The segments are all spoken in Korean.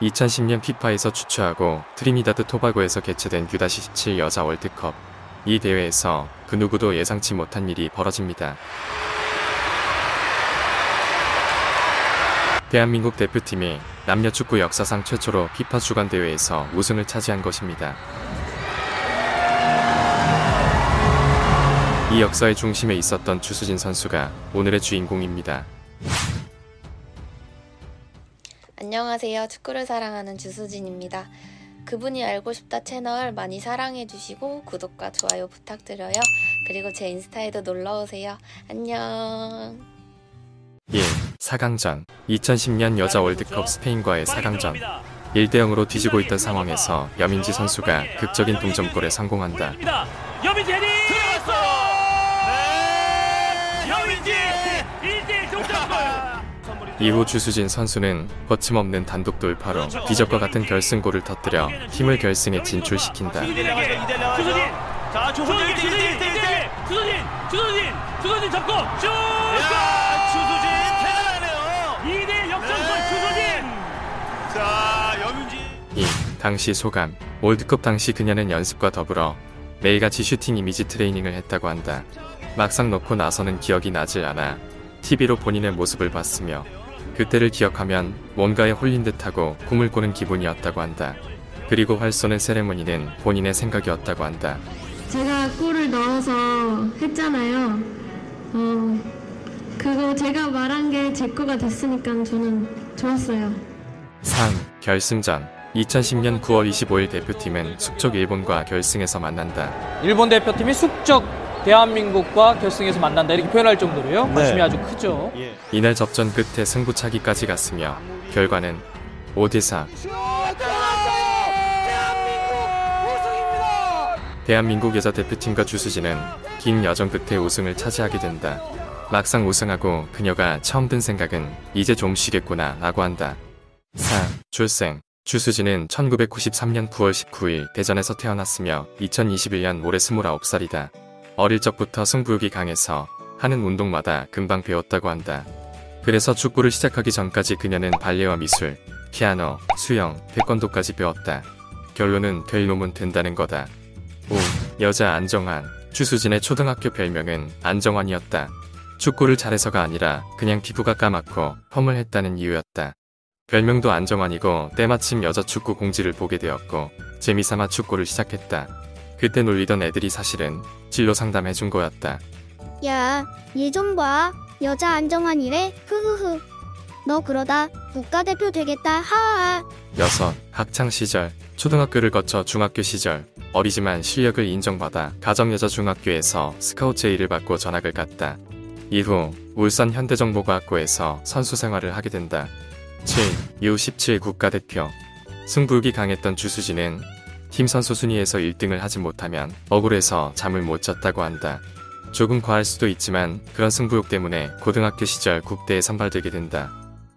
2010년 FIFA에서 주최하고 트리니다드 토바고에서 개최된 U-17 여자 월드컵. 이 대회에서 그 누구도 예상치 못한 일이 벌어집니다. 대한민국 대표팀이 남녀 축구 역사상 최초로 피파 주간 대회에서 우승을 차지한 것입니다. 이 역사의 중심에 있었던 주수진 선수가 오늘의 주인공입니다. 안녕하세요. 축구를 사랑하는 주수진입니다. 그분이 알고 싶다 채널 많이 사랑해주시고 구독과 좋아요 부탁드려요. 그리고 제 인스타에도 놀러오세요. 안녕. 1. 4강전 2010년 여자 월드컵 스페인과의 4강전 1대 0으로 뒤지고 있던 상황에서 여민지 선수가 극적인 동점골에 성공한다. 여민지 헤딩 이후 주수진 선수는 거침없는 단독 돌파로 기적과 같은 결승골을 터뜨려 팀을 결승에 진출시킨다. 이대에게 주소진. 자, 주소진 1대1 1대1 주소진 주소진 주소진 잡고 슛. 야, 주수진 대단하네요. 2대1 역전골 주소진. 자, 여민지 2. 당시 소감 월드컵 당시 그녀는 연습과 더불어 매일같이 슈팅 이미지 트레이닝을 했다고 한다. 막상 넣고 나서는 기억이 나질 않아 TV로 본인의 모습을 봤으며 그때를 기억하면 뭔가에 홀린 듯하고 꿈을 꾸는 기분이었다고 한다. 그리고 활 쏘는 세레모니는 본인의 생각이었다고 한다. 제가 골을 넣어서 했잖아요. 어, 그거 제가 말한 게 제 거가 됐으니까 저는 좋았어요. 3. 결승전 2010년 9월 25일 대표팀은 숙적 일본과 결승에서 만난다. 일본 대표팀이 숙적 대한민국과 결승에서 만난다 이렇게 표현할 정도로요. 관심이 아주 크죠. 이날 접전 끝에 승부차기까지 갔으며 결과는 5대4 대한민국 여자 대표팀과 주수진은 긴 여정 끝에 우승을 차지하게 된다. 막상 우승하고 그녀가 처음 든 생각은 이제 좀 쉬겠구나 라고 한다. 4. 출생 주수진은 1993년 9월 19일 대전에서 태어났으며 2021년 올해 29살이다. 어릴 적부터 승부욕이 강해서 하는 운동마다 금방 배웠다고 한다. 그래서 축구를 시작하기 전까지 그녀는 발레와 미술, 피아노, 수영, 태권도까지 배웠다. 결론은 될 놈은 된다는 거다. 5. 여자 안정환. 주수진의 초등학교 별명은 안정환이었다. 축구를 잘해서가 아니라 그냥 피부가 까맣고 펌을 했다는 이유였다. 별명도 안정환이고 때마침 여자 축구 공지를 보게 되었고 재미삼아 축구를 시작했다. 그때 놀리던 애들이 사실은 진로 상담해준 거였다. 야, 얘 좀 봐. 여자 안정환 이래. 흐흐흐. 너 그러다 국가대표 되겠다. 하하. 6. 학창 시절 초등학교를 거쳐 중학교 시절 어리지만 실력을 인정받아 가정여자중학교에서 스카우트 제의를 받고 전학을 갔다. 이후 울산 현대정보과학고에서 선수 생활을 하게 된다. 7. U17 국가대표 승부욕이 강했던 주수진은 팀 선수 순위에서 1등을 하지 못하면 억울해서 잠을 못 잤다고 한다. 조금 과할 수도 있지만 그런 승부욕 때문에 고등학교 시절 국대에 선발되게 된다.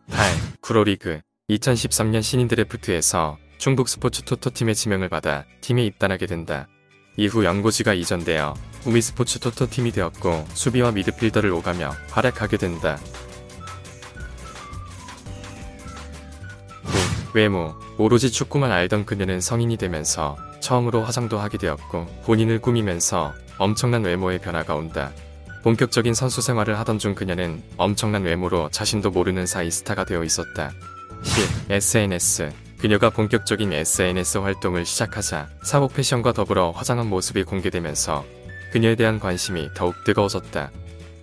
8. 프로리그 2013년 신인 드래프트에서 충북 스포츠 토토팀의 지명을 받아 팀에 입단하게 된다. 이후 연고지가 이전되어 우미 스포츠 토토팀이 되었고 수비와 미드필더를 오가며 활약하게 된다. 외모 오로지 축구만 알던 그녀는 성인이 되면서 처음으로 화장도 하게 되었고 본인을 꾸미면서 엄청난 외모의 변화가 온다. 본격적인 선수 생활을 하던 중 그녀는 엄청난 외모로 자신도 모르는 사이 스타가 되어 있었다. 10. SNS 그녀가 본격적인 SNS 활동을 시작하자 사복 패션과 더불어 화장한 모습이 공개되면서 그녀에 대한 관심이 더욱 뜨거워졌다.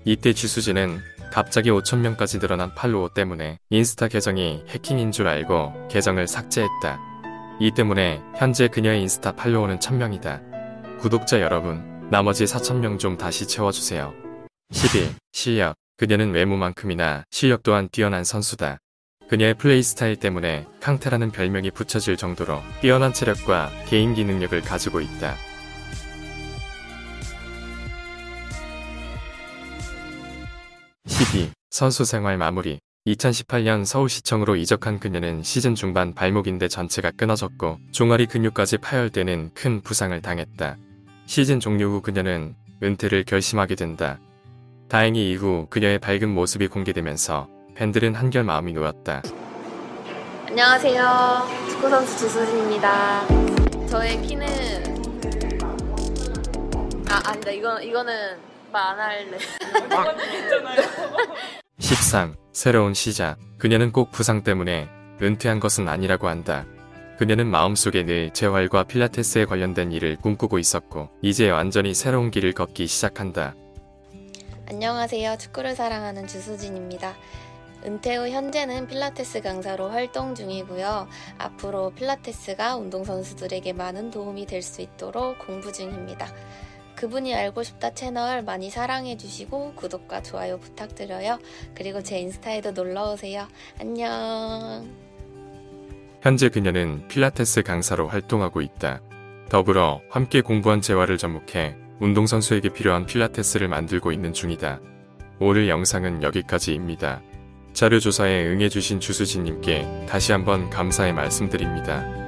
이때 주수진은 갑자기 5천명까지 늘어난 팔로워 때문에 인스타 계정이 해킹인 줄 알고 계정을 삭제했다. 이 때문에 현재 그녀의 인스타 팔로워는 1000명이다. 구독자 여러분, 나머지 4천명 좀 다시 채워주세요. 11. 실력. 그녀는 외모만큼이나 실력 또한 뛰어난 선수다. 그녀의 플레이 스타일 때문에 캉테라는 별명이 붙여질 정도로 뛰어난 체력과 개인기 능력을 가지고 있다. 12. 선수 생활 마무리 2018년 서울시청으로 이적한 그녀는 시즌 중반 발목인대 전체가 끊어졌고 종아리 근육까지 파열되는 큰 부상을 당했다. 시즌 종료 후 그녀는 은퇴를 결심하게 된다. 다행히 이후 그녀의 밝은 모습이 공개되면서 팬들은 한결 마음이 놓였다. 안녕하세요. 축구선수 주수진입니다. 저의 키는 아 아니다 이거 이거는 말 안 할래. 10상, 새로운 시작. 그녀는 꼭 부상 때문에 은퇴한 것은 아니라고 한다. 그녀는 마음속에 늘 재활과 필라테스에 관련된 일을 꿈꾸고 있었고, 이제 완전히 새로운 길을 걷기 시작한다. 안녕하세요. 축구를 사랑하는 주수진입니다. 은퇴 후 현재는 필라테스 강사로 활동 중이고요. 앞으로 필라테스가 운동선수들에게 많은 도움이 될 수 있도록 공부 중입니다. 그분이 알고 싶다 채널 많이 사랑해주시고 구독과 좋아요 부탁드려요. 그리고 제 인스타에도 놀러오세요. 안녕. 현재 그녀는 필라테스 강사로 활동하고 있다. 더불어 함께 공부한 재활을 접목해 운동선수에게 필요한 필라테스를 만들고 있는 중이다. 오늘 영상은 여기까지입니다. 자료조사에 응해주신 주수진님께 다시 한번 감사의 말씀드립니다.